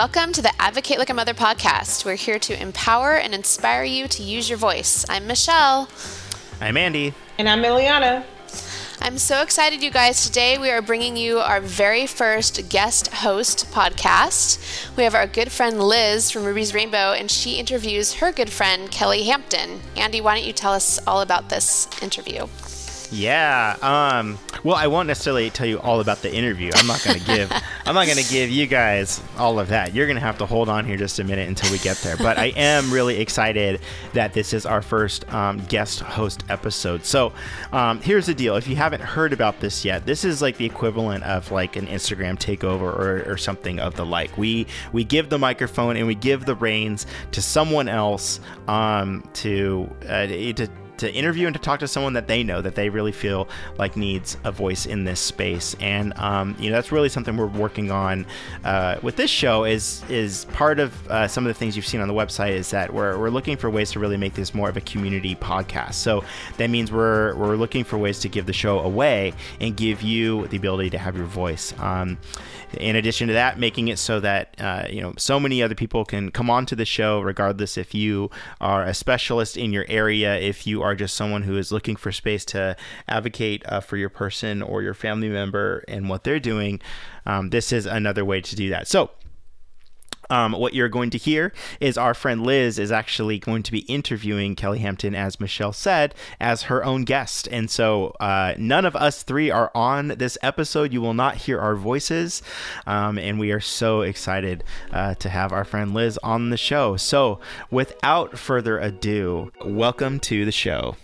Welcome to the Advocate Like a Mother podcast. We're here to empower and inspire you to use your voice. I'm Michelle. I'm Andy. And I'm Miliana. I'm so excited, you guys. Today we are bringing you our very first guest host podcast. We have our good friend Liz from Ruby's Rainbow, and she interviews her good friend Kelle Hampton. Andy, why don't you tell us all about this interview? Yeah. Um, well, I won't necessarily tell you all about the interview. I'm not going to give. I'm not going to give you guys all of that. You're going to have to hold on here just a minute until we get there. But I am really excited that this is our first um, guest host episode. So um, here's the deal: if you haven't heard about this yet, this is like the equivalent of like an Instagram takeover or, or something of the like. We we give the microphone and we give the reins to someone else um, to uh, to to interview and to talk to someone that they know that they really feel like needs a voice in this space. And um, you know that's really something we're working on uh, with this show. Is is part of uh, some of the things you've seen on the website is that we're, we're looking for ways to really make this more of a community podcast. So that means we're we're looking for ways to give the show away and give you the ability to have your voice. Um, in addition to that, making it so that uh, you know so many other people can come onto the show, regardless if you are a specialist in your area, if you are just someone who is looking for space to advocate uh, for your person or your family member and what they're doing. Um, this is another way to do that. So um, what you're going to hear is our friend Liz is actually going to be interviewing Kelle Hampton, as Michelle said, as her own guest. And so uh, none of us three are on this episode. You will not hear our voices. Um, and we are so excited uh, to have our friend Liz on the show. So without further ado, welcome to the show.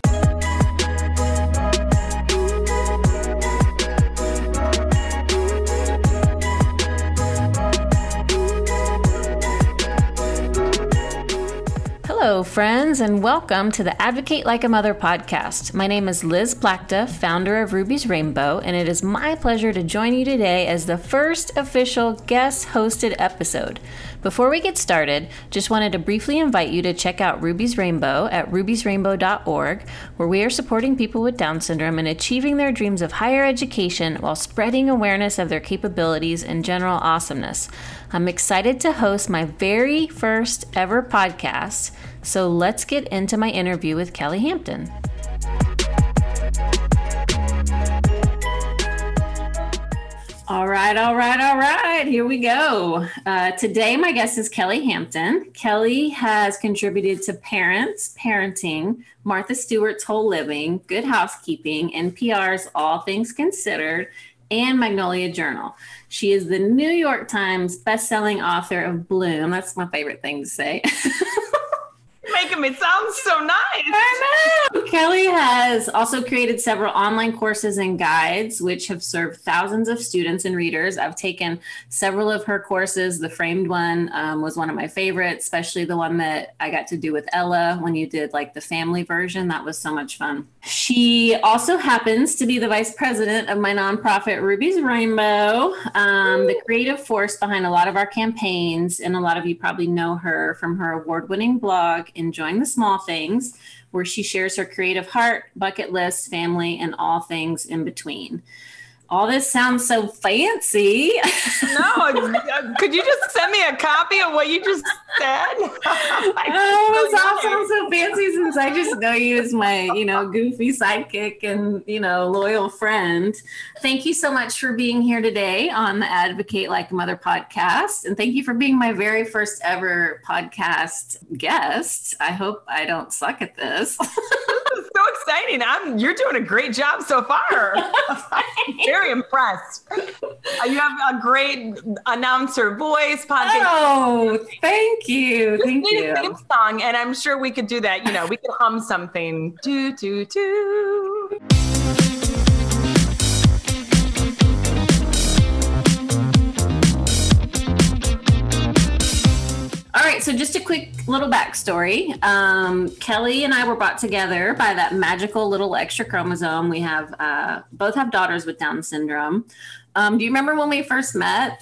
Hello, friends, and welcome to the Advocate Like a Mother podcast. My name is Liz Plachta, founder of Ruby's Rainbow, and it is my pleasure to join you today as the first official guest hosted episode. Before we get started, just wanted to briefly invite you to check out Ruby's Rainbow at rubysrainbow.org, where we are supporting people with Down syndrome and achieving their dreams of higher education while spreading awareness of their capabilities and general awesomeness. I'm excited to host my very first ever podcast, so let's get into my interview with Kelle Hampton. All right, all right, all right. Here we go. Uh, today, my guest is Kelle Hampton. Kelle has contributed to Parents, Parenting, Martha Stewart's Whole Living, Good Housekeeping, NPR's All Things Considered, and Magnolia Journal. She is the New York Times bestselling author of Bloom. That's my favorite thing to say. making me sound so nice. I know. Kelle has also created several online courses and guides, which have served thousands of students and readers. I've taken several of her courses. The framed one um, was one of my favorites, especially the one that I got to do with Ella when you did like the family version. That was so much fun. She also happens to be the vice president of my nonprofit Ruby's Rainbow, um, the creative force behind a lot of our campaigns. And a lot of you probably know her from her award winning blog, Enjoying the Small Things, where she shares her creative heart, bucket list, family, and all things in between all this sounds so fancy. no, uh, could you just send me a copy of what you just said? Oh, oh, this all sounds so fancy since I just know you as my, you know, goofy sidekick and, you know, loyal friend. Thank you so much for being here today on the Advocate Like a Mother podcast. And thank you for being my very first ever podcast guest. I hope I don't suck at this. so exciting. I'm you're doing a great job so far. Very impressed. Uh, you have a great announcer voice, podcast. Oh, thank you. Thank you. Theme song, and I'm sure we could do that. You know, we could hum something. Do do do. Right, so just a quick little backstory. Um, Kelle and I were brought together by that magical little extra chromosome. We have uh, both have daughters with Down syndrome. Um, do you remember when we first met?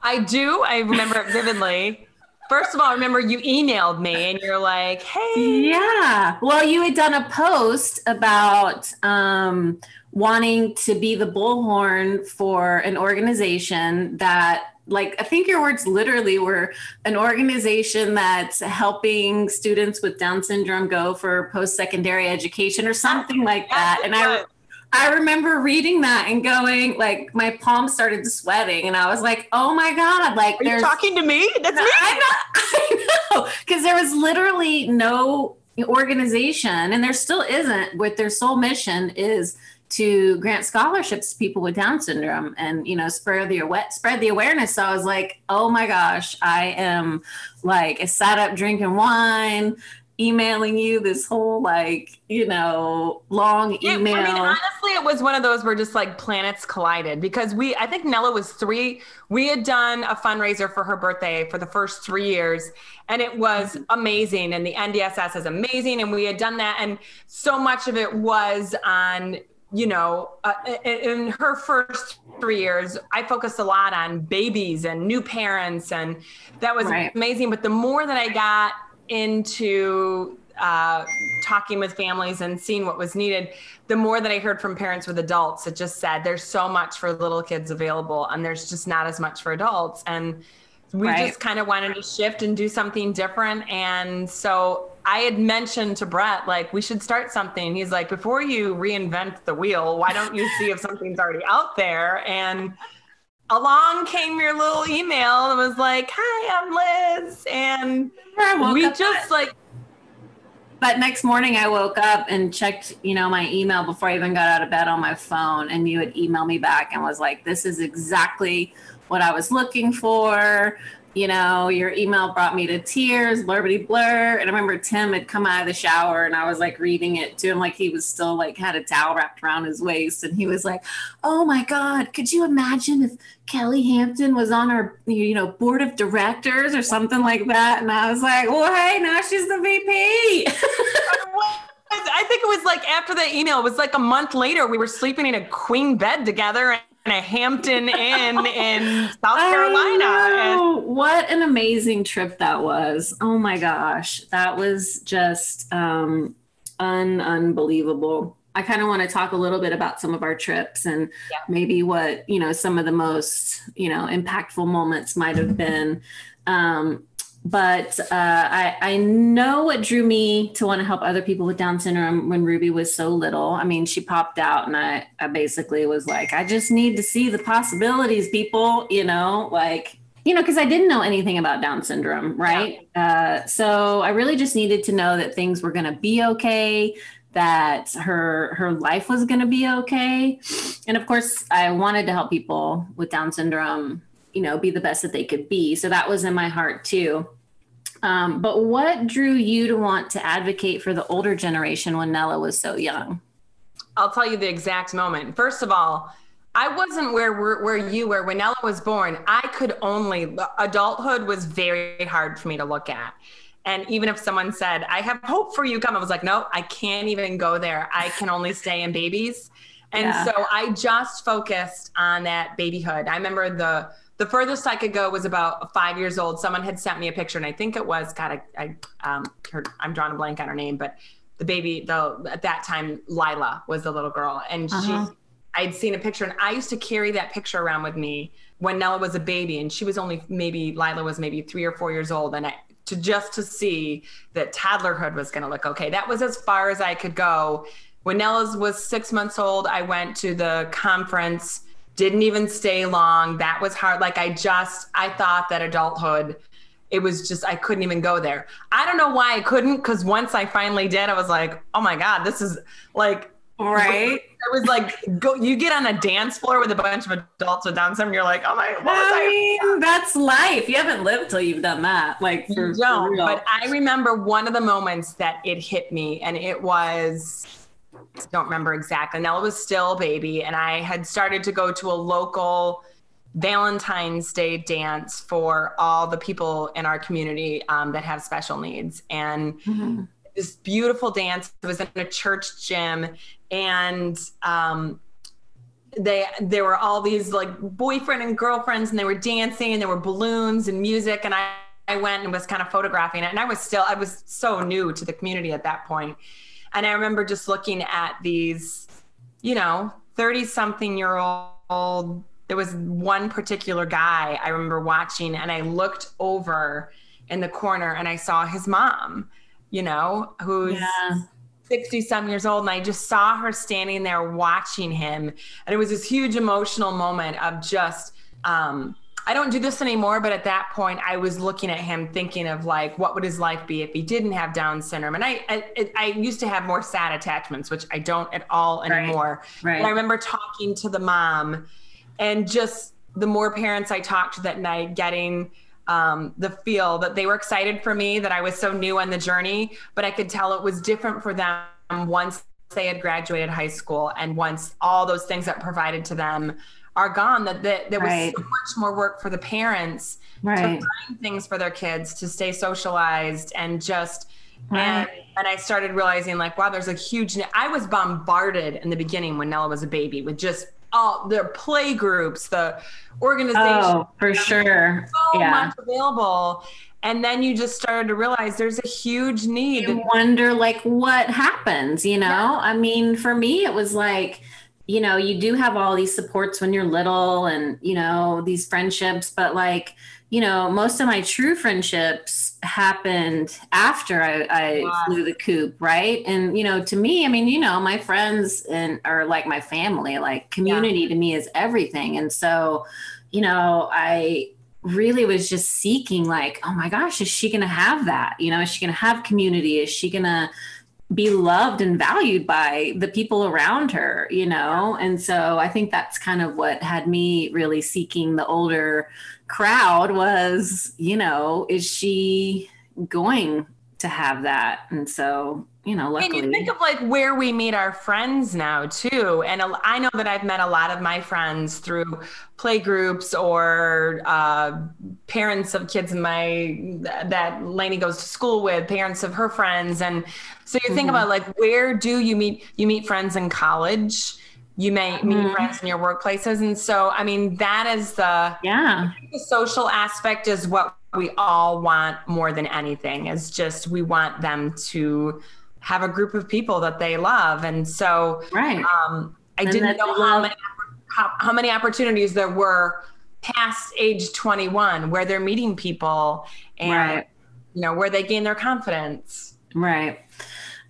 I do. I remember it vividly. First of all, I remember you emailed me and you're like, hey. Yeah. Well, you had done a post about um, wanting to be the bullhorn for an organization that like I think your words literally were an organization that's helping students with Down syndrome go for post secondary education or something like that. And I I remember reading that and going like my palms started sweating and I was like, oh my God, like Are there's talking to me? That's me. I know. Because there was literally no organization, and there still isn't, with their sole mission is to grant scholarships to people with Down syndrome and you know spread the spread the awareness. So I was like, oh my gosh, I am like I sat up drinking wine, emailing you this whole like you know long email. I mean, honestly, it was one of those where just like planets collided because we I think Nella was three. We had done a fundraiser for her birthday for the first three years, and it was mm-hmm. amazing. And the NDSS is amazing, and we had done that, and so much of it was on you know, uh, in her first three years, I focused a lot on babies and new parents, and that was right. amazing. But the more that I got into uh, talking with families and seeing what was needed, the more that I heard from parents with adults, it just said there's so much for little kids available, and there's just not as much for adults. And we right. just kind of wanted to shift and do something different. And so I had mentioned to Brett, like, we should start something. He's like, before you reinvent the wheel, why don't you see if something's already out there? And along came your little email and was like, hi, I'm Liz. And we just like, but next morning I woke up and checked, you know, my email before I even got out of bed on my phone. And you had emailed me back and was like, this is exactly what I was looking for you know, your email brought me to tears, blurbity blur. And I remember Tim had come out of the shower and I was like reading it to him like he was still like had a towel wrapped around his waist. And he was like, Oh my God, could you imagine if Kelle Hampton was on our, you know, board of directors or something like that? And I was like, Well, hey, now she's the VP. I think it was like after the email, it was like a month later, we were sleeping in a queen bed together a Hampton Inn in South Carolina. And- what an amazing trip that was. Oh my gosh. That was just um, un- unbelievable. I kind of want to talk a little bit about some of our trips and yeah. maybe what, you know, some of the most, you know, impactful moments might have been. Um, but uh, I, I know what drew me to want to help other people with Down syndrome when Ruby was so little. I mean, she popped out, and I, I basically was like, I just need to see the possibilities, people, you know, like, you know, because I didn't know anything about Down syndrome, right? Yeah. Uh, so I really just needed to know that things were going to be okay, that her her life was going to be okay, and of course, I wanted to help people with Down syndrome you know be the best that they could be so that was in my heart too um, but what drew you to want to advocate for the older generation when Nella was so young? I'll tell you the exact moment. First of all, I wasn't where where you were when Nella was born. I could only adulthood was very hard for me to look at. And even if someone said, "I have hope for you," come, I was like, "No, I can't even go there. I can only stay in babies." And yeah. so I just focused on that babyhood. I remember the the furthest I could go was about five years old. Someone had sent me a picture, and I think it was God. I, I um, her, I'm drawing a blank on her name, but the baby, the at that time, Lila was the little girl, and uh-huh. she. I'd seen a picture, and I used to carry that picture around with me when Nella was a baby, and she was only maybe Lila was maybe three or four years old, and I, to just to see that toddlerhood was going to look okay. That was as far as I could go. When Nella was six months old, I went to the conference didn't even stay long. That was hard. Like I just, I thought that adulthood, it was just, I couldn't even go there. I don't know why I couldn't, because once I finally did, I was like, oh my God, this is like, right. It was like, go, you get on a dance floor with a bunch of adults with Down syndrome, you're like, oh my, what was I? Mean, that's life. You haven't lived till you've done that. Like, for, you don't. But I remember one of the moments that it hit me, and it was, don't remember exactly. Nella was still a baby, and I had started to go to a local Valentine's Day dance for all the people in our community um, that have special needs. And mm-hmm. this beautiful dance it was in a church gym, and um, they there were all these like boyfriend and girlfriends, and they were dancing, and there were balloons and music, and I. I went and was kind of photographing it, and I was still I was so new to the community at that point and I remember just looking at these, you know, 30 something year old there was one particular guy I remember watching, and I looked over in the corner and I saw his mom, you know, who's. Yeah. 60 some years old and I just saw her standing there watching him and it was this huge emotional moment of just um I don't do this anymore, but at that point, I was looking at him, thinking of like, what would his life be if he didn't have Down syndrome? And I, I, I used to have more sad attachments, which I don't at all anymore. Right. And I remember talking to the mom, and just the more parents I talked to that night, getting um, the feel that they were excited for me, that I was so new on the journey, but I could tell it was different for them once they had graduated high school and once all those things that provided to them are gone that, that there was Right. so much more work for the parents Right. to find things for their kids to stay socialized and just and, Right. and I started realizing like wow there's a huge I was bombarded in the beginning when Nella was a baby with just all their play groups the organization Oh, for sure. so yeah. much available and then you just started to realize there's a huge need you wonder like what happens you know i mean for me it was like you know you do have all these supports when you're little and you know these friendships but like you know most of my true friendships happened after i, I Wow. flew the coop right? And you know to me i mean you know my friends and are like my family like community to me is everything. And so you know i really was just seeking like oh my gosh is she going to have that? You know is she going to have community? Is she going to be loved and valued by the people around her you know? And so i think that's kind of what had me really seeking the older crowd was you know is she going to have that? And so you know And you think of like where we meet our friends now too. And I know that I've met a lot of my friends through play groups or uh, parents of kids in my that Lainey goes to school with, parents of her friends. And so you think Mhm. about like where do you meet? You meet friends in college. You may meet Mhm. friends in your workplaces. And so, I mean, that is the yeah the social aspect is what we all want more than anything is just we want them to have a group of people that they love and so right um, i And didn't know how many, how, how many opportunities there were past age 21 where they're meeting people and Right. you know where they gain their confidence Right.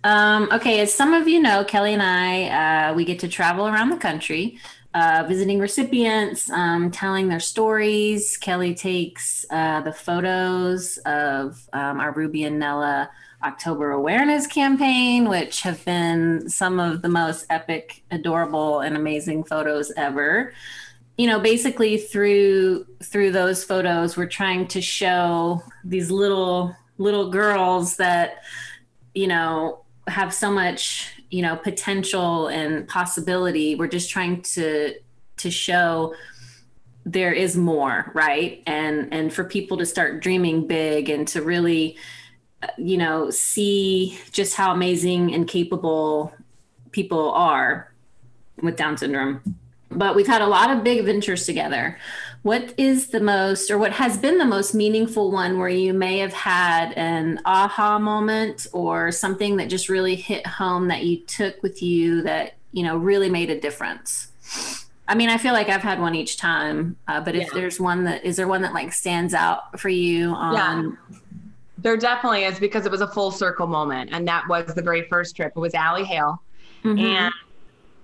Um, okay, as some of you know, Kelle and I, uh, we get to travel around the country, uh, visiting recipients, um, telling their stories. Kelly takes uh, the photos of um, our Ruby and Nella October awareness campaign, which have been some of the most epic, adorable, and amazing photos ever. You know, basically through through those photos, we're trying to show these little little girls that you know have so much you know potential and possibility we're just trying to to show there is more right and and for people to start dreaming big and to really you know see just how amazing and capable people are with down syndrome. But we've had a lot of big ventures together. What is the most or what has been the most meaningful one where you may have had an aha moment or something that just really hit home that you took with you that you know really made a difference? I mean i feel like i've had one each time uh, but if Yeah. there's one that is there one that like stands out for you on there definitely is because it was a full circle moment and that was the very first trip it was Allie hale Mhm. and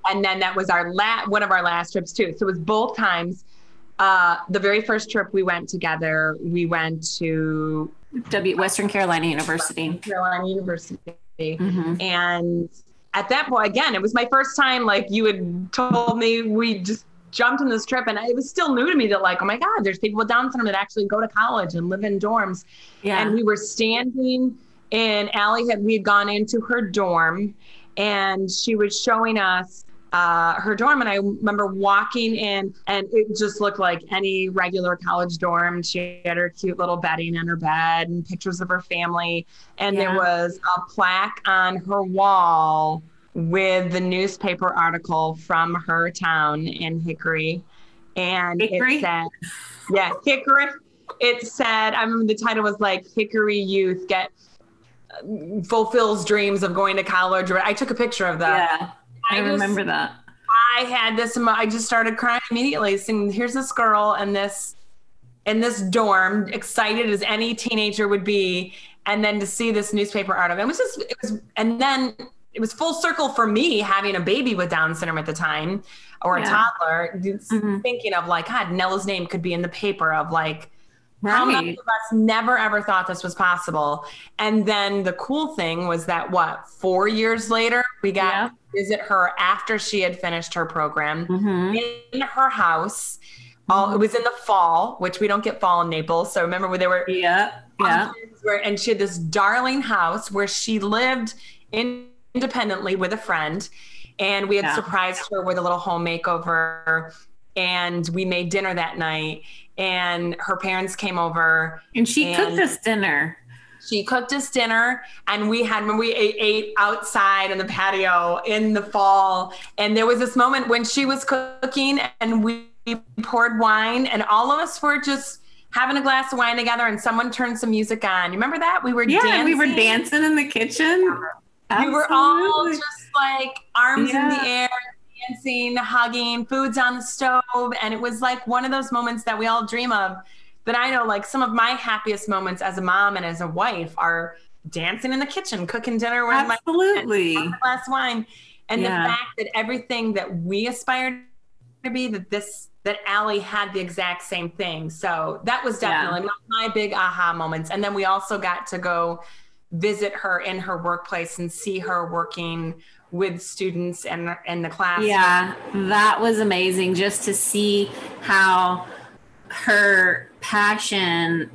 and then that was our la- one of our last trips too. So it was both times. Uh, the very first trip we went together, we went to w western carolina university Western Carolina University, Mhm. and at that point, again, it was my first time. Like you had told me, we just jumped on this trip, and it was still new to me that like, oh my God, there's people with Down syndrome that actually go to college and live in dorms. yeah And we were standing and Allie had we had gone into her dorm and she was showing us uh, her dorm and I remember walking in and it just looked like any regular college dorm. She had her cute little bedding in her bed and pictures of her family. And there was a plaque on her wall with the newspaper article from her town in Hickory. And Hickory? it said, yeah, Hickory. It said, I remember the title was like Hickory Youth Get fulfills dreams of going to college. I took a picture of that. yeah i I just- remember that I had this. I just started crying immediately. Saying, "Here's this girl and this in this dorm, excited as any teenager would be, and then to see this newspaper article. It was just it was, and then it was full circle for me having a baby with Down syndrome at the time, or yeah. a toddler, mm-hmm. thinking of like, God, Nella's name could be in the paper of like. Right. How many of us never ever thought this was possible? And then the cool thing was that what four years later we got yeah. visit her after she had finished her program mm-hmm. in her house all it was in the fall, which we don't get fall in Naples. So remember when they were yeah yeah, where, and she had this darling house where she lived independently with a friend, and we had yeah. surprised her with a little home makeover, and we made dinner that night, and her parents came over, and she and cooked us dinner she cooked us dinner and we had when we ate, ate, outside in the patio in the fall and there was this moment when she was cooking and we poured wine, and all of us were just having a glass of wine together, and someone turned some music on. You remember that? We were yeah, dancing. we were dancing in the kitchen. Absolutely. We were all just like arms yeah. in the air, dancing, hugging, foods on the stove, and it was like one of those moments that we all dream of. That I know, like some of my happiest moments as a mom and as a wife are dancing in the kitchen, cooking dinner with Absolutely. my glass of wine, and yeah. the fact that everything that we aspired to be, that this that Allie had the exact same thing. So that was definitely yeah. my, my big aha moments. And then we also got to go visit her in her workplace and see her working with students and in the class. Yeah, that was amazing just to see how her passion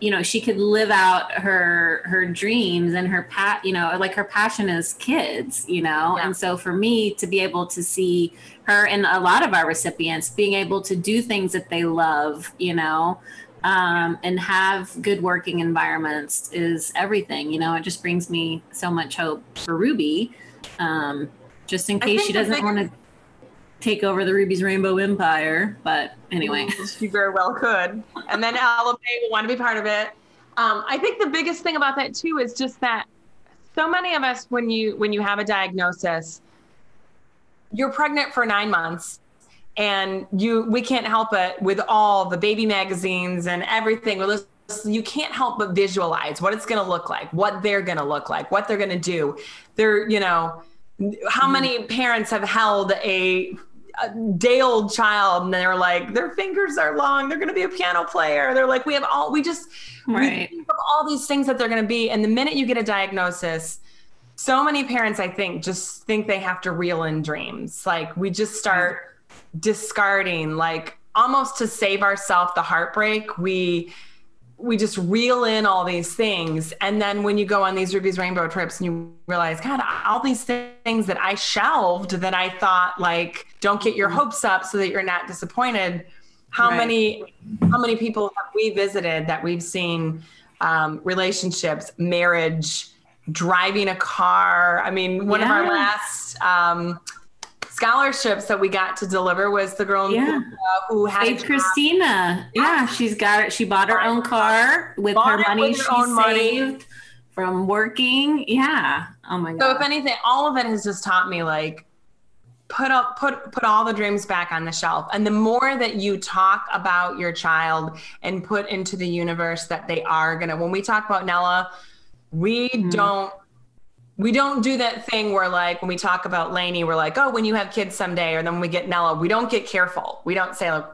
you know she could live out her her dreams and her pat you know like her passion is kids you know yeah. and so for me to be able to see her and a lot of our recipients being able to do things that they love you know um, and have good working environments is everything you know it just brings me so much hope for ruby um, just in case she doesn't want to take over the Ruby's Rainbow Empire. But anyway, she very well could. And then May will want to be part of it. Um, I think the biggest thing about that too is just that so many of us, when you when you have a diagnosis, you're pregnant for nine months, and you we can't help it with all the baby magazines and everything. You can't help but visualize what it's going to look like, what they're going to look like, what they're going to do. They're you know how mm-hmm. many parents have held a a day old child and they're like their fingers are long they're going to be a piano player they're like we have all we just right. we think of all these things that they're going to be and the minute you get a diagnosis so many parents i think just think they have to reel in dreams like we just start discarding like almost to save ourselves the heartbreak we we just reel in all these things. And then when you go on these ruby's rainbow trips and you realize god all these things that i shelved that i thought like don't get your hopes up so that you're not disappointed how right. many how many people have we visited that we've seen um, relationships marriage driving a car? I mean one of our last um, scholarships that we got to deliver was the girl yeah. who had hey, Christina. Yeah, she's got it. She bought her own car with her money with her she saved money. from working. Yeah. Oh my god. So if anything, all of it has just taught me like put up put put all the dreams back on the shelf. And the more that you talk about your child and put into the universe that they are gonna when we talk about Nella, we mm-hmm. don't we don't do that thing where like when we talk about Lainey, we're like, oh, when you have kids someday, or then when we get Nella, we don't get careful. We don't say like,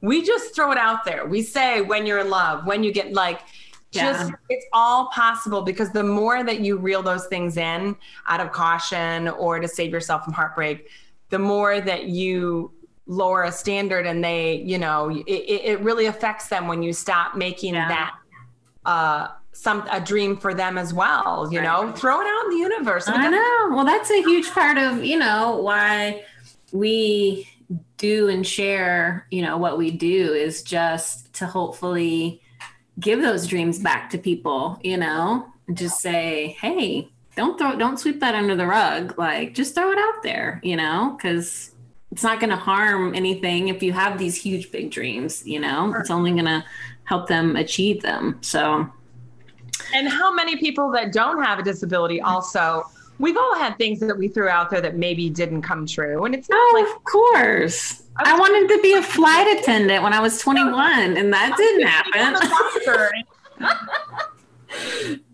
we just throw it out there. We say when you're in love, when you get like, just yeah. it's all possible because the more that you reel those things in out of caution or to save yourself from heartbreak, the more that you lower a standard and they, you know, it, it really affects them when you stop making yeah. that uh some a dream for them as well you right. know throw it out in the universe. I know. Well that's a huge part of you know why we do and share you know what we do is just to hopefully give those dreams back to people you know? Just say hey don't throw don't sweep that under the rug. Like just throw it out there you know? Because it's not going to harm anything if you have these huge big dreams you know? It's only going to help them achieve them. So and how many people that don't have a disability also we've all had things that we threw out there that maybe didn't come true. And it's not Oh, like of course. I wanted to be a flight attendant when I was 21, and that didn't happen.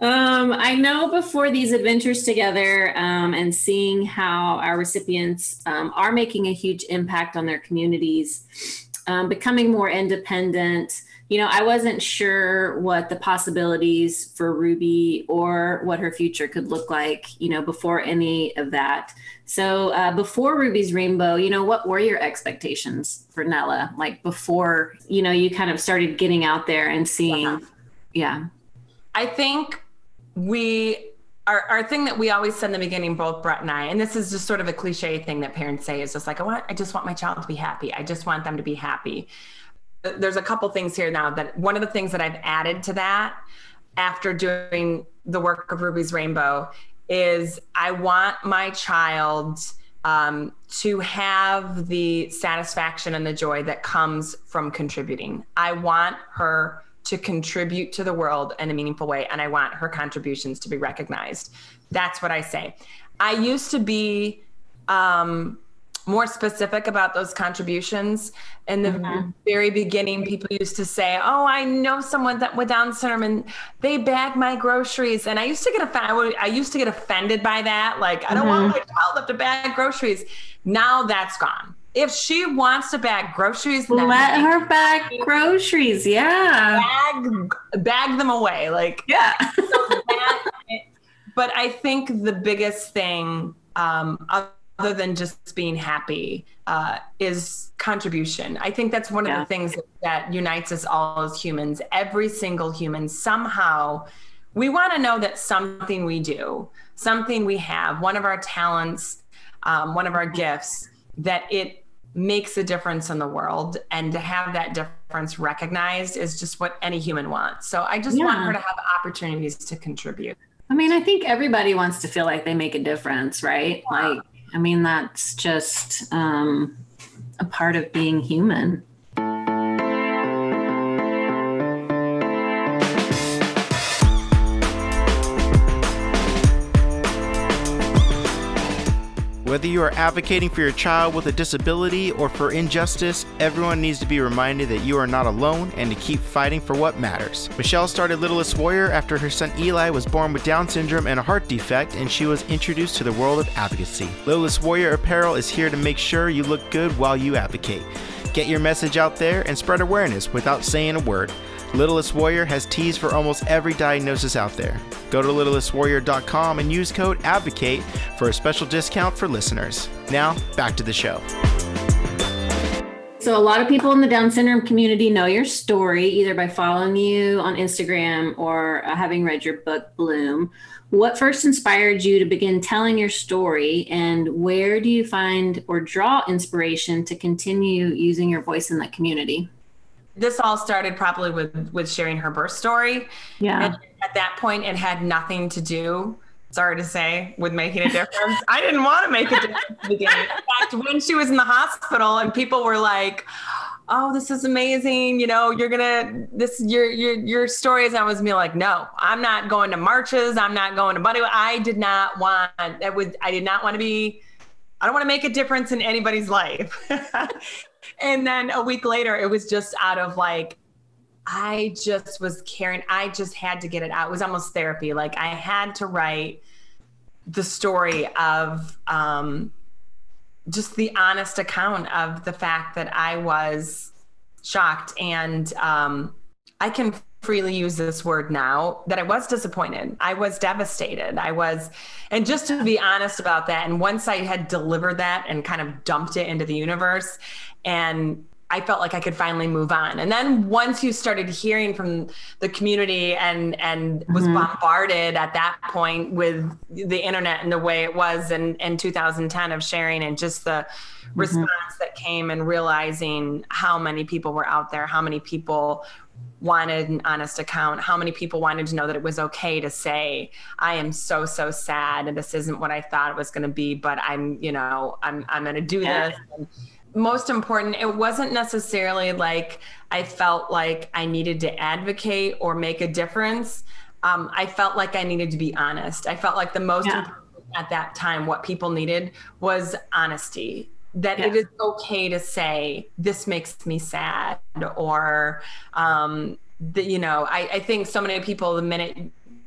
Um, I know before these adventures together um, and seeing how our recipients um, are making a huge impact on their communities, um, becoming more independent. You know, I wasn't sure what the possibilities for Ruby or what her future could look like, you know, before any of that. So, uh, before Ruby's Rainbow, you know, what were your expectations for Nella? Like before, you know, you kind of started getting out there and seeing, Yeah. yeah. I think we our, our thing that we always said in the beginning, both Brett and I, and this is just sort of a cliche thing that parents say is just like, I want, I just want my child to be happy. I just want them to be happy. There's a couple things here now that one of the things that I've added to that after doing the work of Ruby's Rainbow is I want my child um, to have the satisfaction and the joy that comes from contributing. I want her to contribute to the world in a meaningful way, and I want her contributions to be recognized. That's what I say. I used to be um, more specific about those contributions. In the very beginning, people used to say, "Oh, I know someone that with Down syndrome, and they bag my groceries." And I used to get offended. I used to get offended by that. Like, I don't want my child to bag groceries. Now that's gone. If she wants to bag groceries, Let her bag groceries. Yeah. bag bag them away. Like Yeah. that, but I think the biggest thing, um, other than just being happy, uh, is contribution. I think that's one of the things that, unites us all as humans. Every single human somehow. We want to know that something we do, something we have, one of our talents, um, one of our gifts, that it makes a difference in the world. And to have that difference recognized is just what any human wants. So I just want her to have opportunities to contribute. I mean, I think everybody wants to feel like they make a difference, right? Like, I mean, that's just um, a part of being human. Whether you are advocating for your child with a disability or for injustice, everyone needs to be reminded that you are not alone and to keep fighting for what matters. Michelle started Littlest Warrior after her son Eli was born with Down syndrome and a heart defect, and she was introduced to the world of advocacy. Littlest Warrior Apparel is here to make sure you look good while you advocate. Get your message out there and spread awareness without saying a word. Littlest Warrior has tees for almost every diagnosis out there. Go to littlestwarrior.com and use code ADVOCATE for a special discount for listeners. Now, back to the show. So, a lot of people in the Down syndrome community know your story either by following you on Instagram or uh, having read your book, Bloom. What first inspired you to begin telling your story, and where do you find or draw inspiration to continue using your voice in that community? This all started probably with with sharing her birth story. Yeah. And at that point, it had nothing to do, sorry to say, with making a difference. I didn't want to make a difference. In fact, when she was in the hospital and people were like, oh, this is amazing. You know, you're gonna this your your your story is I was me like, no, I'm not going to marches. I'm not going to buddy. I did not want that was I did not want to be I don't want to make a difference in anybody's life. and then a week later, it was just out of like, I just was caring. I just had to get it out. It was almost therapy. Like I had to write the story of um, just the honest account of the fact that I was shocked. And um, I can freely use this word now that I was disappointed. I was devastated. I was, and just to be honest about that. And once I had delivered that and kind of dumped it into the universe, and I felt like I could finally move on. And then once you started hearing from the community and and was mm-hmm. bombarded at that point with the internet and the way it was in, in 2010 of sharing and just the mm-hmm. response that came and realizing how many people were out there, how many people wanted an honest account, how many people wanted to know that it was okay to say, I am so, so sad and this isn't what I thought it was going to be, but I'm, you know, I'm, I'm going to do Yeah. this. And most important, it wasn't necessarily like I felt like I needed to advocate or make a difference. Um, I felt like I needed to be honest. I felt like the most Yeah. important at that time what people needed was honesty that Yeah. it is okay to say this makes me sad or um the, you know I, I think so many people the minute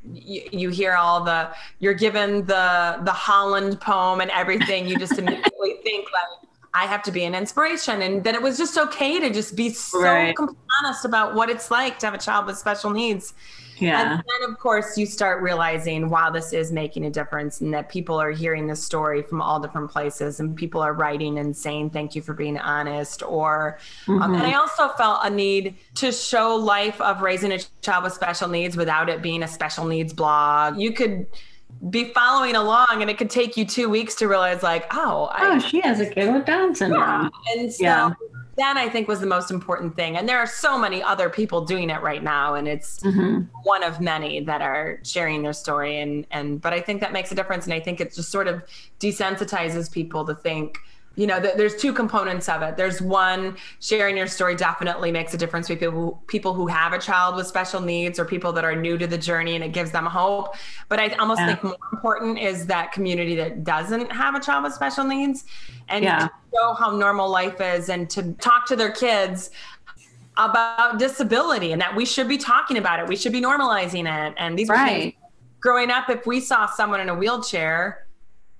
you, you hear all the you're given the the holland poem and everything you just immediately think like i have to be an inspiration and that it was just okay to just be so Right. honest about what it's like to have a child with special needs Yeah. and then, of course, you start realizing, wow, this is making a difference, and that people are hearing this story from all different places, and people are writing and saying, "Thank you for being honest." Or, um, and I also felt a need to show life of raising a child with special needs without it being a special needs blog. You could be following along, and it could take you two weeks to realize, like, oh, I, Oh, she has a kid with Down syndrome. and so Yeah. that I think was the most important thing. And there are so many other people doing it right now, and it's Mhm. one of many that are sharing their story. And and but I think that makes a difference, and I think it just sort of desensitizes people to think. You know, th- there's two components of it. There's one, sharing your story definitely makes a difference with people who, people who have a child with special needs or people that are new to the journey and it gives them hope. But I almost Yeah. think more important is that community that doesn't have a child with special needs and Yeah. to show how normal life is and to talk to their kids about disability and that we should be talking about it. We should be normalizing it. And these things growing up, if we saw someone in a wheelchair,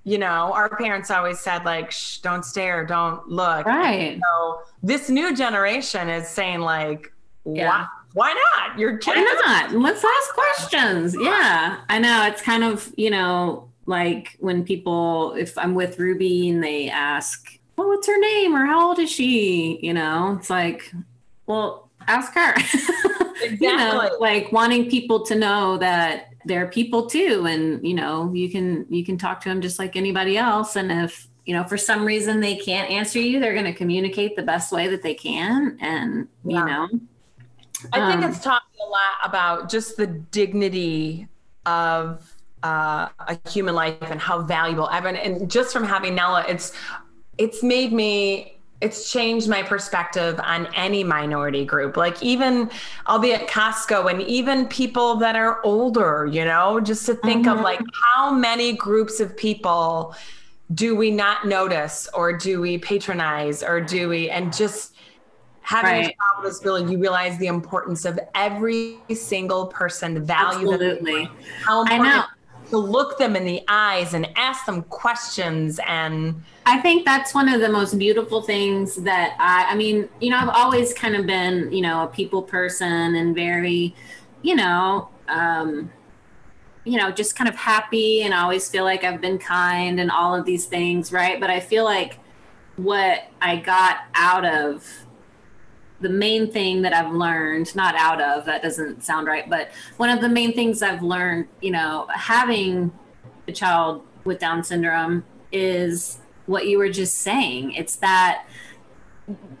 you know, our parents always said like, Shh, don't stare, don't look. Right. So this new generation is saying like, Yeah. why, why not? Your kid Why not? Let's ask questions. Yeah. I know. It's kind of, you know, like when people, if I'm with Ruby and they ask, well, what's her name or how old is she? You know, it's like, well, ask her. you know, Exactly. like wanting people to know that they're people too. And, you know, you can, you can talk to them just like anybody else. And if, you know, for some reason they can't answer you, they're going to communicate the best way that they can. And, Yeah. you know, I think Um, it's taught me a lot about just the dignity of uh, a human life and how valuable Evan and just from having Nella, it's it's made me it's changed my perspective on any minority group. Like even I'll be at Costco and even people that are older, you know, just to think of Mhm. like how many groups of people do we not notice or do we patronize or do we and just having a Right. child with disability, you realize the importance of every single person, the value that absolutely. how I important know. To look them in the eyes and ask them questions and I think that's one of the most beautiful things that I, I mean, you know, I've always kind of been, you know, a people person and very, you know, um, you know, just kind of happy and I always feel like I've been kind and all of these things, right? But I feel like what I got out of the main thing that I've learned, not out of, that doesn't sound right, but one of the main things I've learned, you know, having a child with Down syndrome is what you were just saying. It's that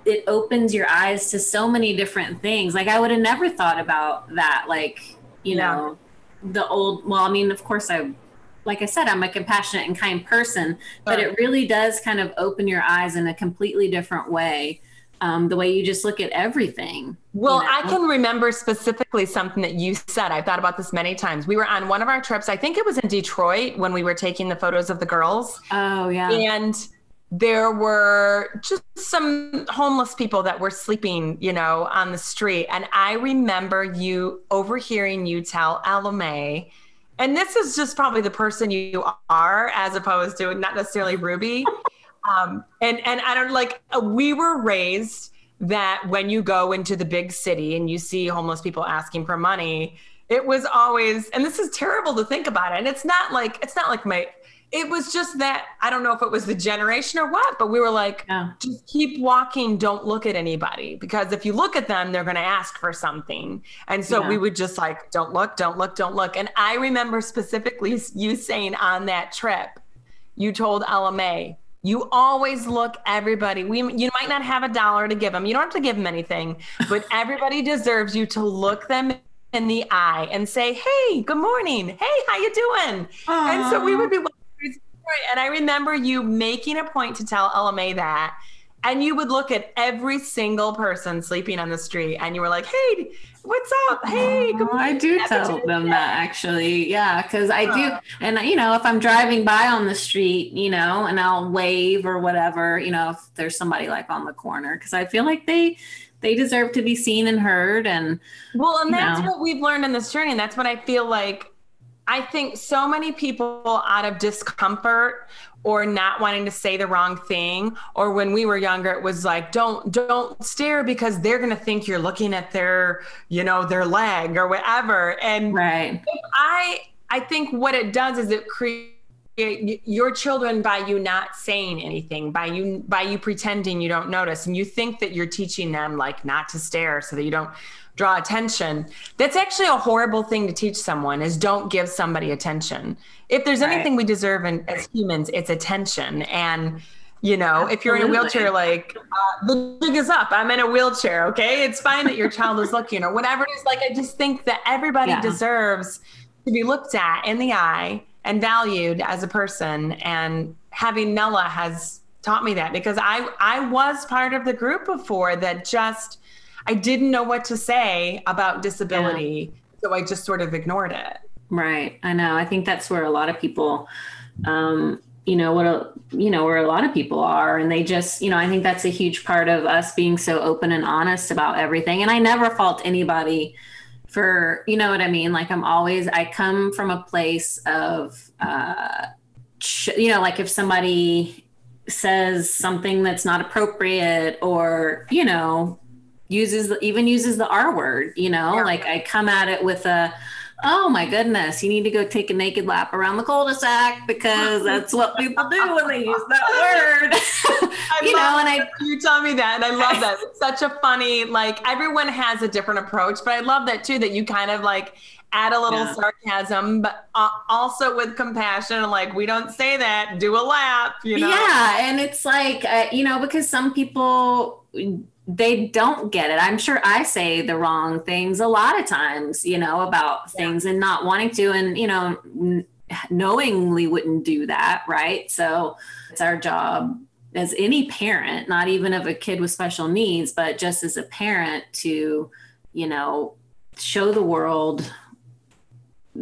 it opens your eyes to so many different things. Like I would have never thought about that. Like, you Yeah. know, the old, well, I mean, of course, I, like I said, I'm a compassionate and kind person, but it really does kind of open your eyes in a completely different way. Um, the way you just look at everything. Well, you know? I can remember specifically something that you said. I've thought about this many times. We were on one of our trips, I think it was in Detroit when we were taking the photos of the girls. Oh, yeah. And there were just some homeless people that were sleeping, you know, on the street. And I remember you overhearing you tell May, and this is just probably the person you are as opposed to not necessarily Ruby. Um, and and I don't like uh, we were raised that when you go into the big city and you see homeless people asking for money, it was always and this is terrible to think about it. And it's not like it's not like my it was just that I don't know if it was the generation or what, but we were like, Yeah. just keep walking, don't look at anybody because if you look at them, they're going to ask for something. And so Yeah. we would just like, don't look, don't look, don't look. And I remember specifically you saying on that trip, you told Ella May, you always look everybody. We you might not have a dollar to give them. You don't have to give them anything, but everybody deserves you to look them in the eye and say, "Hey, good morning. Hey, how you doing?" And so we would be and I remember you making a point to tell Ella May that. And you would look at every single person sleeping on the street and you were like, hey, what's up? Hey, good Oh, I do tell them that actually. Yeah, because I do. And, you know, if I'm driving by on the street, you know, and I'll wave or whatever, you know, if there's somebody like on the corner, because I feel like they, they deserve to be seen and heard. And Well, and that's know. what we've learned in this journey. And that's what I feel like. I think so many people out of discomfort or not wanting to say the wrong thing or when we were younger it was like don't don't stare because they're going to think you're looking at their you know their leg or whatever and right. I I think what it does is it creates your children by you not saying anything, by you by you pretending you don't notice, and you think that you're teaching them like not to stare so that you don't draw attention. That's actually a horrible thing to teach someone is don't give somebody attention. If there's Right. anything we deserve in, as humans, it's attention. And you know, if you're in a wheelchair, like uh, the jig is up. I'm in a wheelchair. Okay, it's fine that your child is looking or whatever it is. Like I just think that everybody Yeah. deserves to be looked at in the eye and valued as a person. And having Nella has taught me that because I I was part of the group before that just I didn't know what to say about disability, so I just sort of ignored it. Right. I know. I think that's where a lot of people, um, you know, what, a, you know, where a lot of people are. And they just, you know, I think that's a huge part of us being so open and honest about everything. And I never fault anybody for, you know what I mean? Like I'm always, I come from a place of, uh, you know, like if somebody says something that's not appropriate or, you know, uses even uses the R word, you know, Yeah. like I come at it with a, oh my goodness, you need to go take a naked lap around the cul-de-sac because that's what people do when they use that word. you know, and I you tell me that, and I love that. It's such a funny, like everyone has a different approach, but I love that too. That you kind of like add a little Yeah. sarcasm, but uh, also with compassion. Like we don't say that. Do a lap, you know. Yeah, and it's like uh, you know because some people they don't get it. I'm sure I say the wrong things a lot of times, you know, about things and not wanting to, and you know, n- knowingly wouldn't do that, right? So it's our job as any parent, not even of a kid with special needs, but just as a parent to, you know, show the world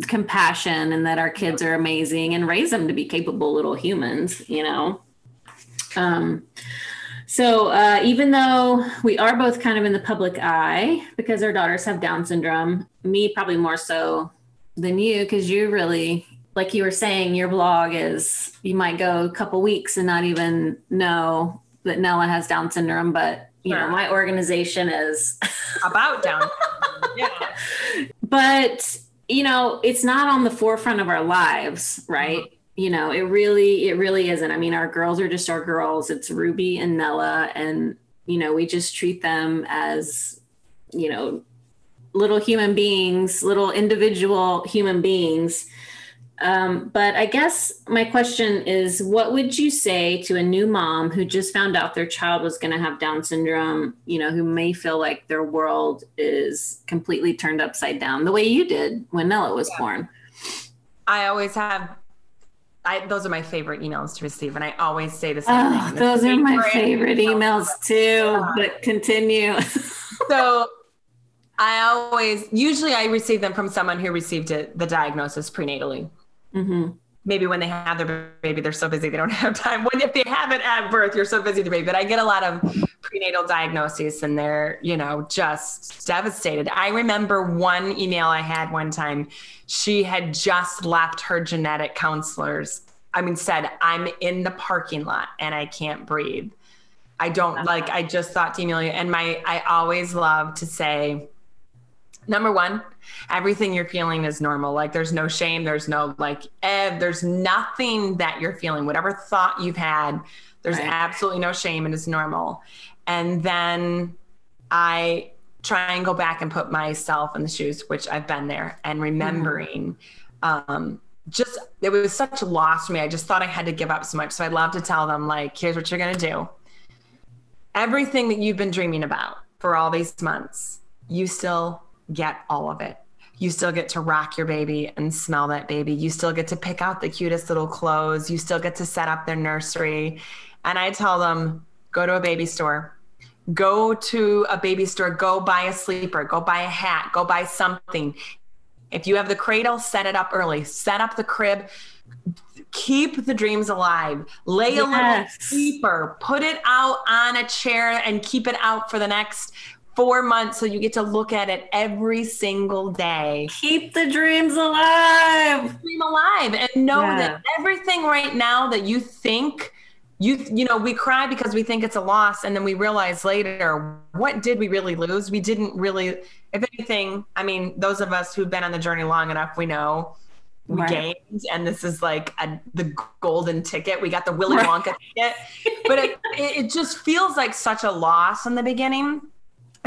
compassion and that our kids are amazing and raise them to be capable little humans, you know. Um, so uh, even though we are both kind of in the public eye because our daughters have Down syndrome, me probably more so than you because you really, like you were saying, your blog is you might go a couple weeks and not even know that Nella has Down syndrome, but you know my organization is About down. yeah. but you know it's not on the forefront of our lives right you know it really it really isn't. I mean our girls are just our girls. It's ruby and nella and you know we just treat them as you know little human beings little individual human beings. Um, but i guess my question is what would you say to a new mom who just found out their child was going to have down syndrome you know who may feel like their world is completely turned upside down the way you did when nella was born? I always have. I, those are my favorite emails to receive, and I always say the same oh those are my favorite emails too but continue. So I always usually I receive them from someone who received it, the diagnosis prenatally. hmm Maybe when they have their baby, they're so busy they don't have time. When if they have it at birth, you're so busy with the baby. But I get a lot of prenatal diagnoses, and they're you know just devastated. I remember one email I had one time. She had just left her genetic counselors. I mean, said I'm in the parking lot and I can't breathe. I don't uh-huh. like. I just thought to email you, and my I always love to say number one everything you're feeling is normal. Like there's no shame. There's no like eh, there's nothing that you're feeling. Whatever thought you've had there's Right. absolutely no shame and it's normal. And then i try and go back and put myself in the shoes which i've been there and remembering um just it was such a loss for me. I just thought i had to give up so much. So I'd love to tell them like here's what you're going to do. Everything that you've been dreaming about for all these months, you still get all of it. You still get to rock your baby and smell that baby. You still get to pick out the cutest little clothes. You still get to set up their nursery. And I tell them, go to a baby store, go to a baby store, go buy a sleeper, go buy a hat, go buy something. If you have the cradle, set it up early. Set up the crib. Keep the dreams alive. Lay a little Yes. sleeper. Put it out on a chair and keep it out for the next four months so you get to look at it every single day. Keep the dreams alive. Dream alive and know Yeah. that everything right now that you think you you know we cry because we think it's a loss and then we realize later what did we really lose we didn't really if anything i mean those of us who've been on the journey long enough we know we Right. gained and this is like a, the golden ticket we got the willy Right. wonka ticket but it, it just feels like such a loss in the beginning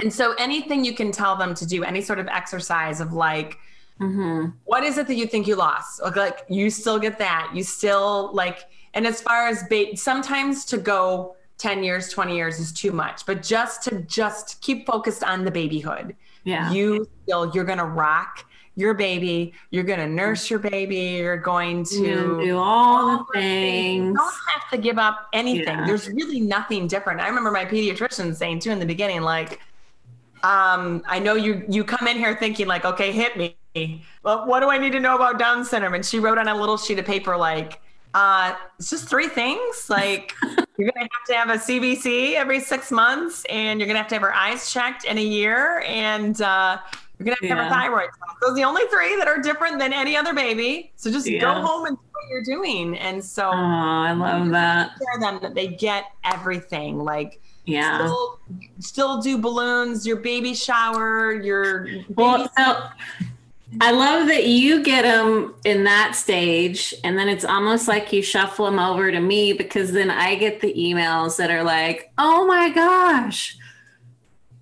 and so anything you can tell them to do any sort of exercise of like hmm what is it that you think you lost? Like, like you still get that. You still like, and as far as ba- sometimes to go 10 years, 20 years is too much, but just to just keep focused on the babyhood. Yeah. You still, you're going to rock your baby. You're going to nurse your baby. You're going You to do all the You things. don't have to give up anything. Yeah. There's really nothing different. I remember my pediatrician saying too in the beginning, like, um, I know you you come in here thinking like, okay, hit me. Well, what do I need to know about Down syndrome? And she wrote on a little sheet of paper like, uh, it's just three things. Like you're gonna have to have a CBC every six months, and you're gonna have to have her eyes checked in a year, and uh, you're gonna have to have a thyroid test. Those are the only three that are different than any other baby. So just Yeah. go home and do what you're doing. And so Oh, I love that. share them that they get everything like Yeah. still, still do balloons your baby shower your Well, so I love that you get them in that stage, and then it's almost like you shuffle them over to me because then I get the emails that are like, "Oh my gosh,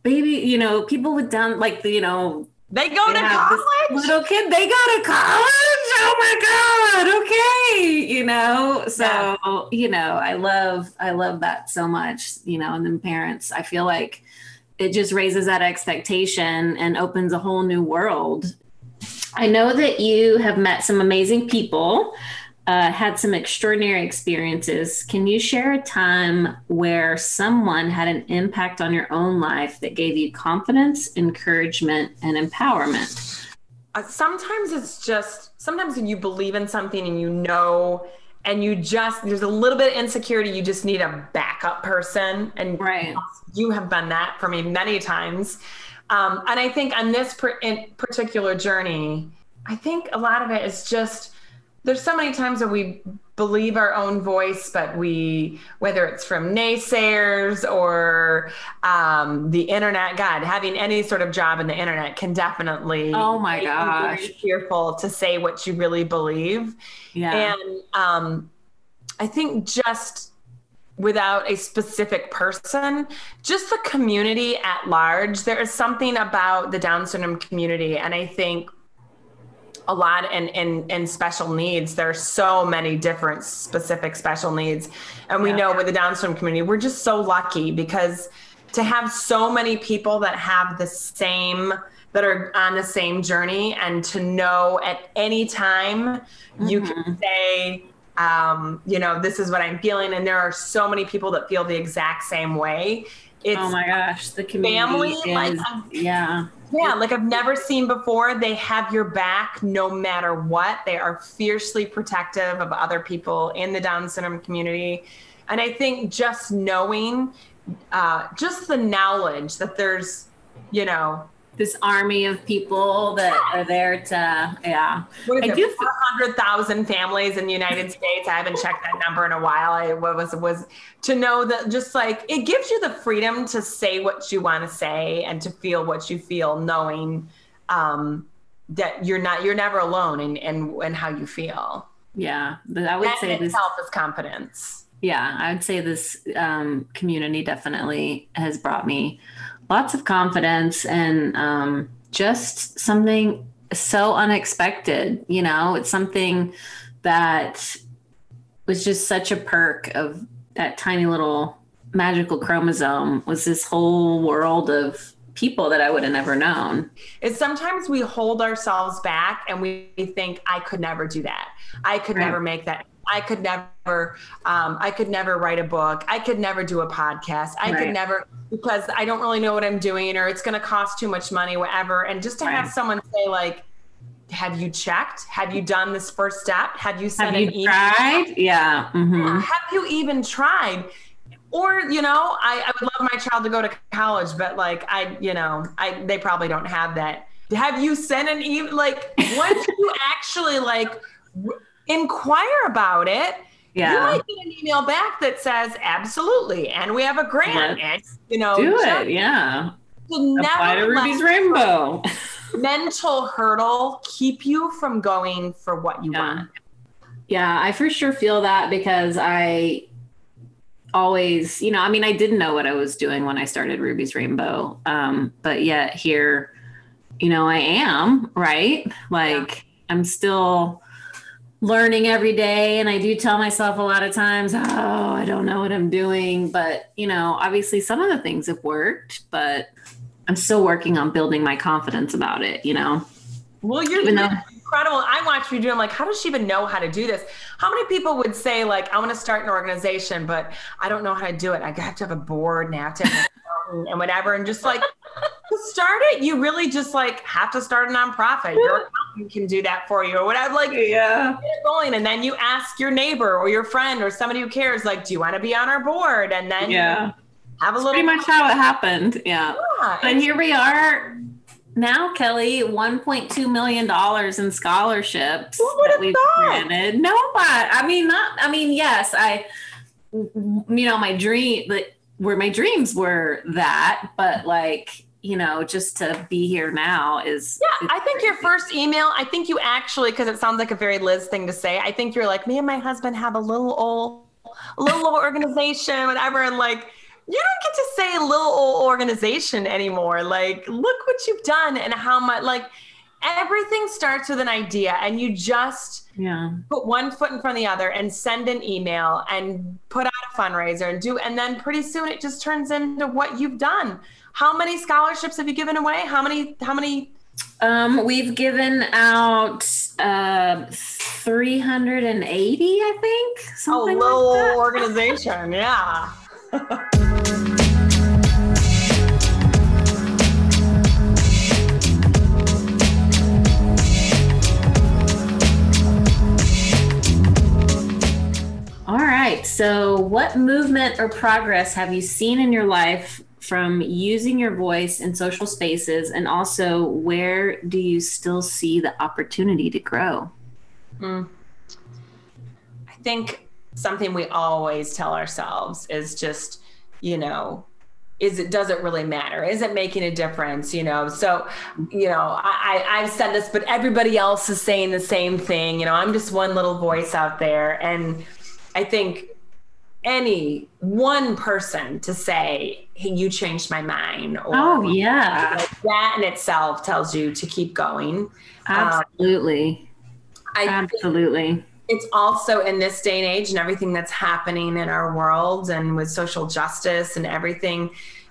baby!" You know, people with down like the you know they go they to college little kid, they go to college. Oh my god! Okay, you know. So you know, I love I love that so much. You know, and then parents, I feel like it just raises that expectation and opens a whole new world. I know that you have met some amazing people, uh, had some extraordinary experiences. Can you share a time where someone had an impact on your own life that gave you confidence, encouragement, and empowerment? Uh, sometimes it's just sometimes when you believe in something and you know and you just there's a little bit of insecurity you just need a backup person and Right. you have been that for me many times um, and i think on this per- in particular journey i think a lot of it is just there's so many times that we believe our own voice but we whether it's from naysayers or um, the internet god having any sort of job in the internet can definitely Oh my gosh. fearful to say what you really believe Yeah. and um, I think just without a specific person, just the community at large, there is something about the Down syndrome community. And I think a lot in, in, in special needs, there are so many different specific special needs. And we Yeah. know with the Down syndrome community, we're just so lucky because to have so many people that have the same that are on the same journey and to know at any time you can say um, you know this is what i'm feeling and there are so many people that feel the exact same way it's oh my gosh, the community family, is, like, yeah. Yeah like i've never seen before they have your back no matter what. They are fiercely protective of other people in the down syndrome community. And i think just knowing uh, just the knowledge that there's you know This army of people that are there to, yeah. what is I it, do f- 400,000 families in the United States. I haven't checked that number in a while. I what was was to know that just like it gives you the freedom to say what you want to say and to feel what you feel, knowing um, that you're not you're never alone in and and how you feel. Yeah. I would That say this, itself is confidence. yeah, I would say this um, community definitely has brought me lots of confidence and um, just something so unexpected. You know, it's something that was just such a perk of that tiny little magical chromosome was this whole world of people that I would have never known. is sometimes we hold ourselves back and we think I could never do that. I could Right. never make that. I could never, um, I could never write a book. I could never do a podcast. I Right. could never because I don't really know what I'm doing, or it's going to cost too much money, whatever. And just to have someone say like, "Have you checked? Have you done this first step? Have you sent Have an you email? tried? Yeah. hmm Have you even tried?" Or you know, I, I would love my child to go to college, but like I, you know, I they probably don't have that. Have you sent an email? Like what do you actually like inquire about it, Yeah. you might get an email back that says absolutely, and we have a grant, Yeah. and you know, Do it. Yeah. to Apply to Ruby's Rainbow. mental hurdle keep you from going for what you Yeah. want. Yeah, I for sure feel that because I always, you know, I mean, I didn't know what I was doing when I started Ruby's Rainbow. Um, but yet here, you know, I am, right? Like I'm still learning every day. And I do tell myself a lot of times, oh, I don't know what I'm doing. But, you know, obviously some of the things have worked, but I'm still working on building my confidence about it, you know? Well, you're Even though- incredible. I watch you do. I'm like, how does she even know how to do this? How many people would say like, I want to start an organization, but I don't know how to do it. I have to have a board and I have to have accountant and whatever, and just like to start it, you really just like have to start a nonprofit. Your accountant can do that for you or whatever. Like, Yeah. going, and then you ask your neighbor or your friend or somebody who cares, like, do you want to be on our board? And then Yeah. have a little. Pretty much how it happened. Yeah. Yeah, And here we are now, Kelle, $1.2 million in scholarships Who would've that we've thought? granted. Nobody. I mean, not, I mean, yes, I, you know, my dream, like, where my dreams were that, but like, you know, just to be here now is. Yeah, I think your first email, I think you actually, because it sounds like a very Liz thing to say, I think you're like, me and my husband have a little old, a little old organization, whatever. And like, you don't get to say little old organization anymore. Like, look what you've done and how much, like, everything starts with an idea and you just Yeah. put one foot in front of the other and send an email and put out a fundraiser and do, and then pretty soon it just turns into what you've done. How many scholarships have you given away? How many, how many? Um, we've given out uh, 380, I think. A Something little like that. organization, yeah. right. So, what movement or progress have you seen in your life from using your voice in social spaces? And also, where do you still see the opportunity to grow? Hmm. I think something we always tell ourselves is just, you know, is it does it really matter? Is it making a difference? You know, so you know, I I've said this, but everybody else is saying the same thing. You know, I'm just one little voice out there, and I think any one person to say, "Hey, you changed my mind," or Oh, yeah. like that in itself tells you to keep going. Absolutely. I Absolutely. it's also in this day and age and everything that's happening in our world and with social justice and everything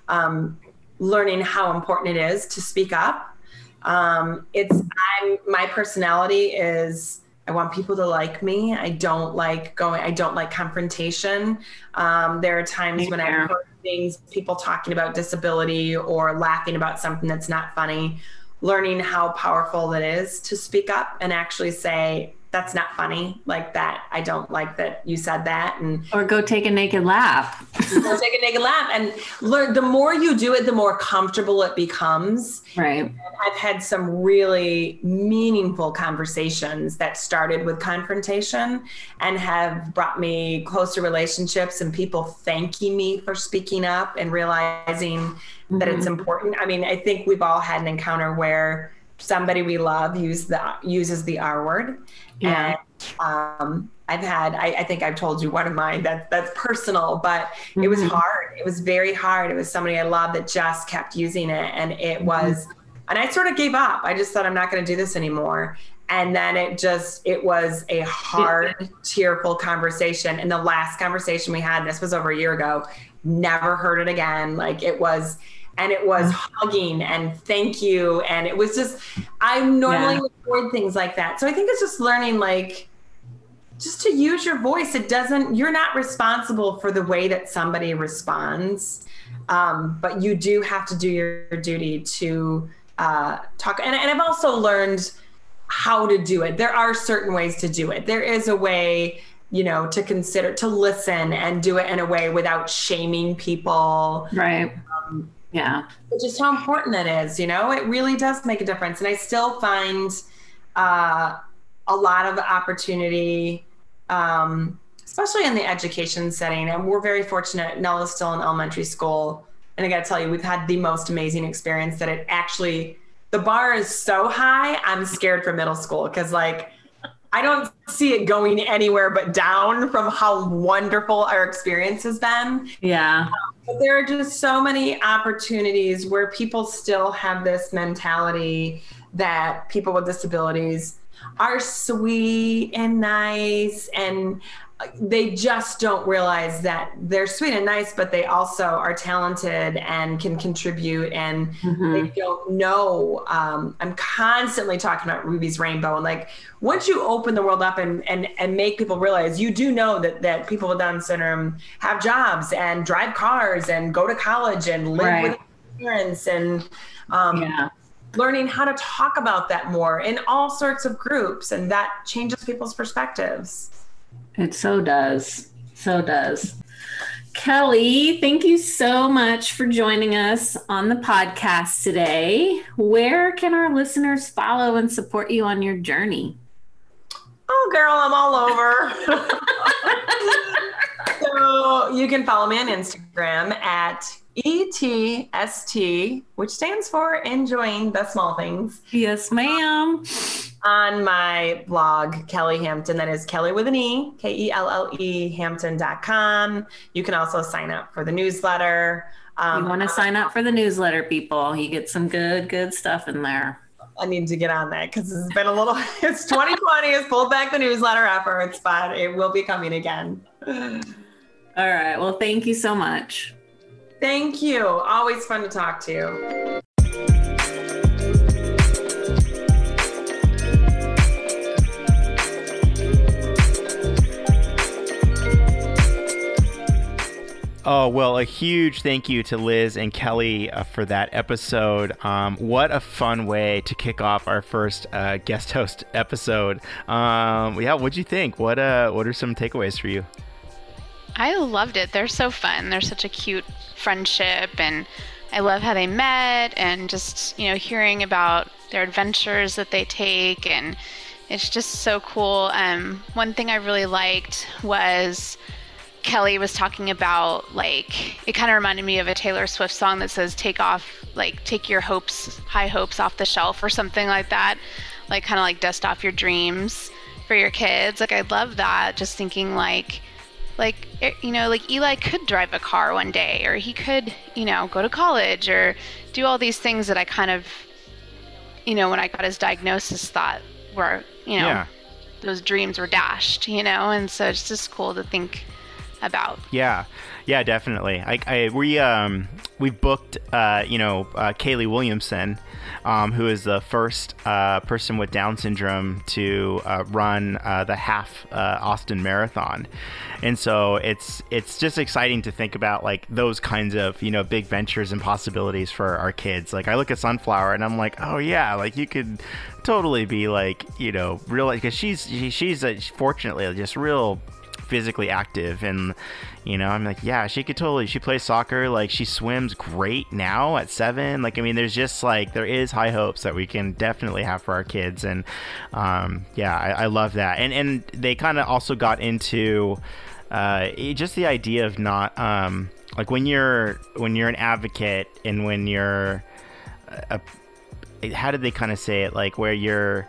um, learning how important it is to speak up um, it's i'm my personality is i want people to like me. I don't like going i don't like confrontation. Um, there are times when i've heard things people talking about disability or laughing about something that's not funny. Learning how powerful that is to speak up and actually say that's not funny like that i don't like that you said that and Or go take a naked lap. go take a naked laugh and learn the more you do it the more comfortable it becomes Right. i've had some really meaningful conversations that started with confrontation and have brought me closer relationships and people thanking me for speaking up and realizing that it's Mhm. important i mean i think we've all had an encounter where somebody we love use the uses the r word Yeah. and um, I've had, I, I think I've told you one of mine that that's personal, but it was Mhm. hard. It was very hard. It was somebody I loved that just kept using it. And it was, and I sort of gave up. I just thought I'm not going to do this anymore. And then it just, it was a hard, tearful conversation. And the last conversation we had, this was over a year ago, never heard it again. Like it was, and it was hugging and thank you. And it was just, I normally Yeah. avoid things like that. So I think it's just learning like just to use your voice. It doesn't, you're not responsible for the way that somebody responds, um, but you do have to do your duty to uh, talk. And, and I've also learned how to do it. There are certain ways to do it. There is a way, you know, to consider, to listen and do it in a way without shaming people. Right. Um, yeah. Just how important that is, you know, it really does make a difference. And I still find uh, a lot of opportunity um, especially in the education setting. And we're very fortunate. Nella's still in elementary school. And I got to tell you, we've had the most amazing experience that it actually, the bar is so high, I'm scared for middle school because, like, I don't see it going anywhere but down from how wonderful our experience has been. Yeah. But there are just so many opportunities where people still have this mentality that people with disabilities are sweet and nice and they just don't realize that they're sweet and nice, but they also are talented and can contribute. And mm-hmm. they don't know. Um, I'm constantly talking about Ruby's Rainbow, and like once you open the world up and and and make people realize, you do know that that people with Down syndrome have jobs and drive cars and go to college and live right. with parents and um, yeah learning how to talk about that more in all sorts of groups and that changes people's perspectives it so does. So does. Kelle thank you so much for joining us on the podcast today. Where can our listeners follow and support you on your journey? Oh girl i'm all over. So you can follow me on instagram at ETST, which stands for Enjoying the Small Things. Yes, ma'am. On my blog, Kelle Hampton, that is Kelle with an E, K E L L E, Hampton.com. You can also sign up for the newsletter. Um, you want to sign up for the newsletter, people. You get some good, good stuff in there. I need to get on that because it's been a little, it's 2020, it's pulled back the newsletter efforts, but it will be coming again. All right. Well, thank you so much. Thank you. Always fun to talk to you. Oh, well, a huge thank you to Liz and Kelle uh, for that episode. Um, what a fun way to kick off our first uh, guest host episode. Um, yeah, what'd you think? What, uh, what are some takeaways for you? I loved it. They're so fun. They're such a cute friendship, and I love how they met, and just you know hearing about their adventures that they take, and it's just so cool. Um, one thing I really liked was Kelle was talking about like it kind of reminded me of a Taylor Swift song that says "Take off, like take your hopes, high hopes off the shelf" or something like that, like kind of like dust off your dreams for your kids. Like I love that. Just thinking like like eh, you know like eli could drive a car one day or he could you know go to college or do all these things that i kind of you know when i got his diagnosis thought were you know yeah. those dreams were dashed you know and so it's just cool to think about. Yeah. Yeah definitely. I, I we um we booked uh you know uh, Kayleigh Williamson um, who is the first uh, person with Down syndrome to uh, run uh, the half uh, Austin Marathon, and so it's it's just exciting to think about like those kinds of you know big ventures and possibilities for our kids. Like I look at Sunflower and I'm like, oh yeah, like you could totally be like you know real because she's she, she's a, fortunately just real physically active and you know i'm like yeah she could totally she plays soccer like she swims great now at seven. Like i mean there's just like there is high hopes that we can definitely have for our kids and um, yeah I, I love that. And and they kind of also got into uh, just the idea of not um, like when you're when you're an advocate and when you're a, how did they kind of say it? Like where you're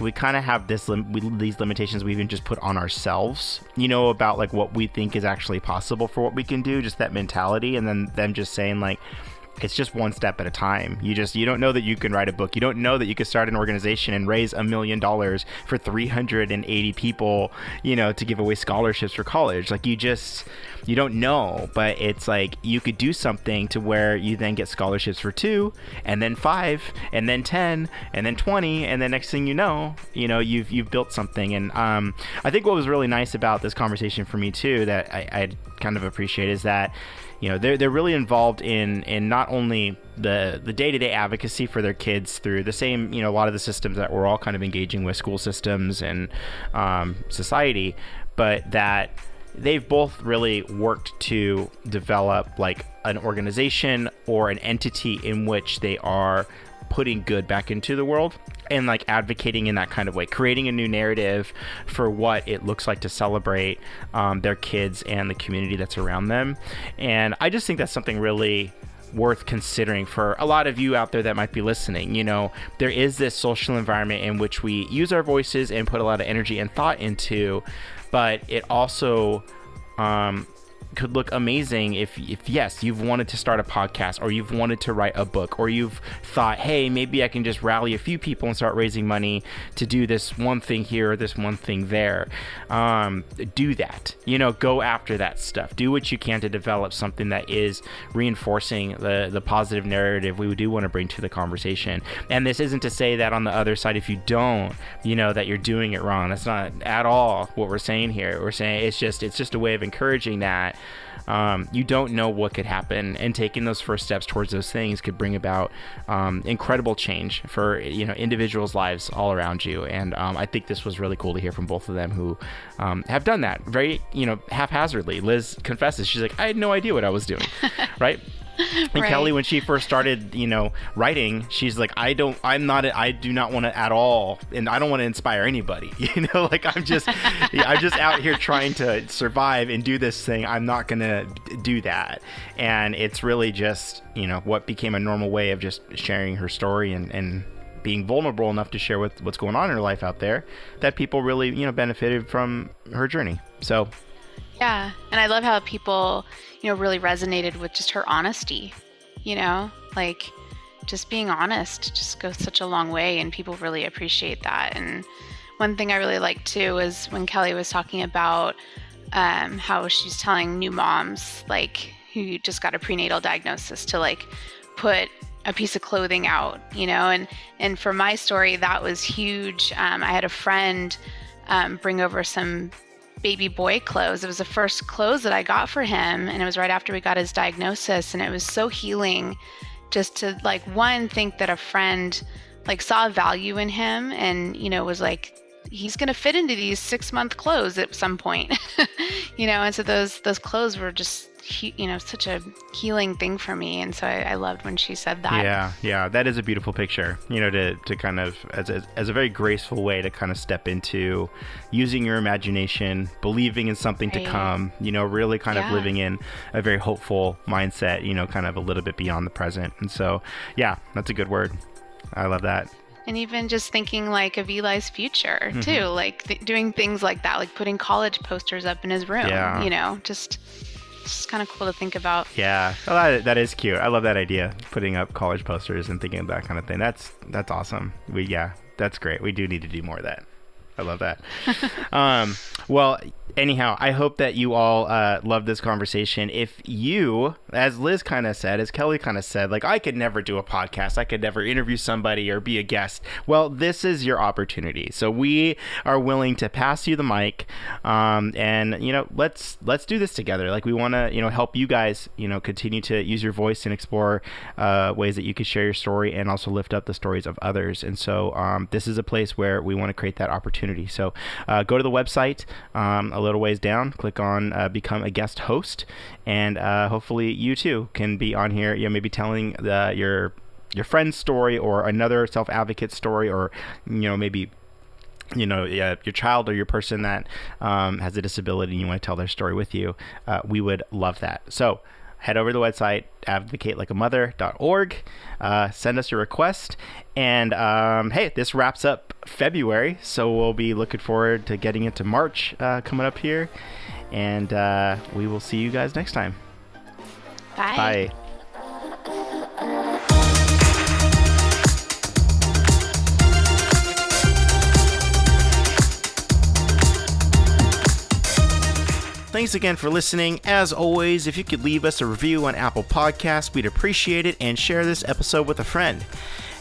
we kind of have this lim- we, these limitations we even just put on ourselves you know about like what we think is actually possible for what we can do just that mentality and then them just saying like it's just one step at a time. You just you don't know that you can write a book. You don't know that you could start an organization and raise a million dollars for 380 people, you know, to give away scholarships for college. Like you just you don't know, but it's like you could do something to where you then get scholarships for two, and then five, and then ten, and then twenty, and then next thing you know, you know you've you've built something. And um, I think what was really nice about this conversation for me too that I, I kind of appreciate is that you know they're they're really involved in in not only the the day to day advocacy for their kids through the same you know a lot of the systems that we're all kind of engaging with school systems and um, society, but that they've both really worked to develop like an organization or an entity in which they are putting good back into the world and like advocating in that kind of way, creating a new narrative for what it looks like to celebrate um, their kids and the community that's around them. And I just think that's something really worth considering for a lot of you out there that might be listening. You know, there is this social environment in which we use our voices and put a lot of energy and thought into, but it also um, could look amazing if, if yes you've wanted to start a podcast or you've wanted to write a book or you've thought hey maybe i can just rally a few people and start raising money to do this one thing here or this one thing there. Um, do that. You know go after that stuff. Do what you can to develop something that is reinforcing the the positive narrative we do want to bring to the conversation. And this isn't to say that on the other side if you don't you know that you're doing it wrong. That's not at all what we're saying here. We're saying it's just it's just a way of encouraging that um, you don't know what could happen, and taking those first steps towards those things could bring about um, incredible change for you know individuals' lives all around you. And um, I think this was really cool to hear from both of them who um, have done that very you know haphazardly. Liz confesses she's like, I had no idea what I was doing, right? And right. Kelle, when she first started, you know, writing, she's like, I don't, I'm not, I do not want to at all, and I don't want to inspire anybody. You know, like I'm just, I'm just out here trying to survive and do this thing. I'm not gonna do that. And it's really just, you know, what became a normal way of just sharing her story and and being vulnerable enough to share with what's going on in her life out there that people really, you know, benefited from her journey. So yeah, and I love how people, you know, really resonated with just her honesty. You know, like just being honest just goes such a long way, and people really appreciate that. And one thing I really liked too was when Kelle was talking about um, how she's telling new moms, like who just got a prenatal diagnosis, to like put a piece of clothing out, you know, and and for my story that was huge. Um, I had a friend um, bring over some baby boy clothes. It was the first clothes that I got for him, and it was right after we got his diagnosis, and it was so healing just to like one think that a friend like saw value in him and you know was like he's going to fit into these 6 month clothes at some point. you know, and so those those clothes were just you know such a healing thing for me and so I, I, loved when she said that yeah yeah that is a beautiful picture you know to, to kind of as a, as a very graceful way to kind of step into using your imagination believing in something right. to come you know really kind yeah. of living in a very hopeful mindset you know kind of a little bit beyond the present and so yeah that's a good word i love that and even just thinking like of Eli's future mm-hmm. too, like th- doing things like that, like putting college posters up in his room. Yeah. You know, just it's kind of cool to think about. Yeah, well, that, that is cute. I love that idea, putting up college posters and thinking of that kind of thing. That's that's awesome. We yeah, that's great. We do need to do more of that. I love that. um, well, anyhow, I hope that you all uh, love this conversation. If you, as Liz kind of said, as Kelle kind of said, like I could never do a podcast, I could never interview somebody or be a guest. Well, this is your opportunity. So we are willing to pass you the mic, um, and you know, let's let's do this together. Like we want to, you know, help you guys, you know, continue to use your voice and explore uh, ways that you can share your story and also lift up the stories of others. And so um, this is a place where we want to create that opportunity. So uh, go to the website. Um, a little ways down, click on uh, become a guest host, and uh, hopefully you too can be on here. You know, maybe telling the, your your friend's story or another self advocate story, or you know maybe you know uh, your child or your person that um, has a disability and you want to tell their story with you. Uh, we would love that. So head over to the website advocatelikeamother.org uh, send us your request. And um, hey this wraps up february so we'll be looking forward to getting into march uh, coming up here. And uh, we will see you guys next time. Bye. Bye Thanks again for listening. As always, if you could leave us a review on Apple Podcasts, we'd appreciate it, and share this episode with a friend.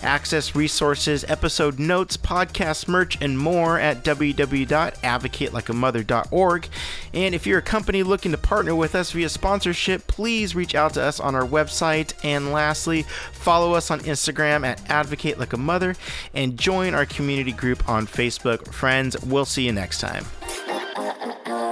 Access resources, episode notes, podcast merch, and more at www.advocatelikeamother.org. And if you're a company looking to partner with us via sponsorship, please reach out to us on our website. And lastly, follow us on Instagram at Advocate Like a Mother and join our community group on Facebook. Friends, we'll see you next time. Uh, uh, uh,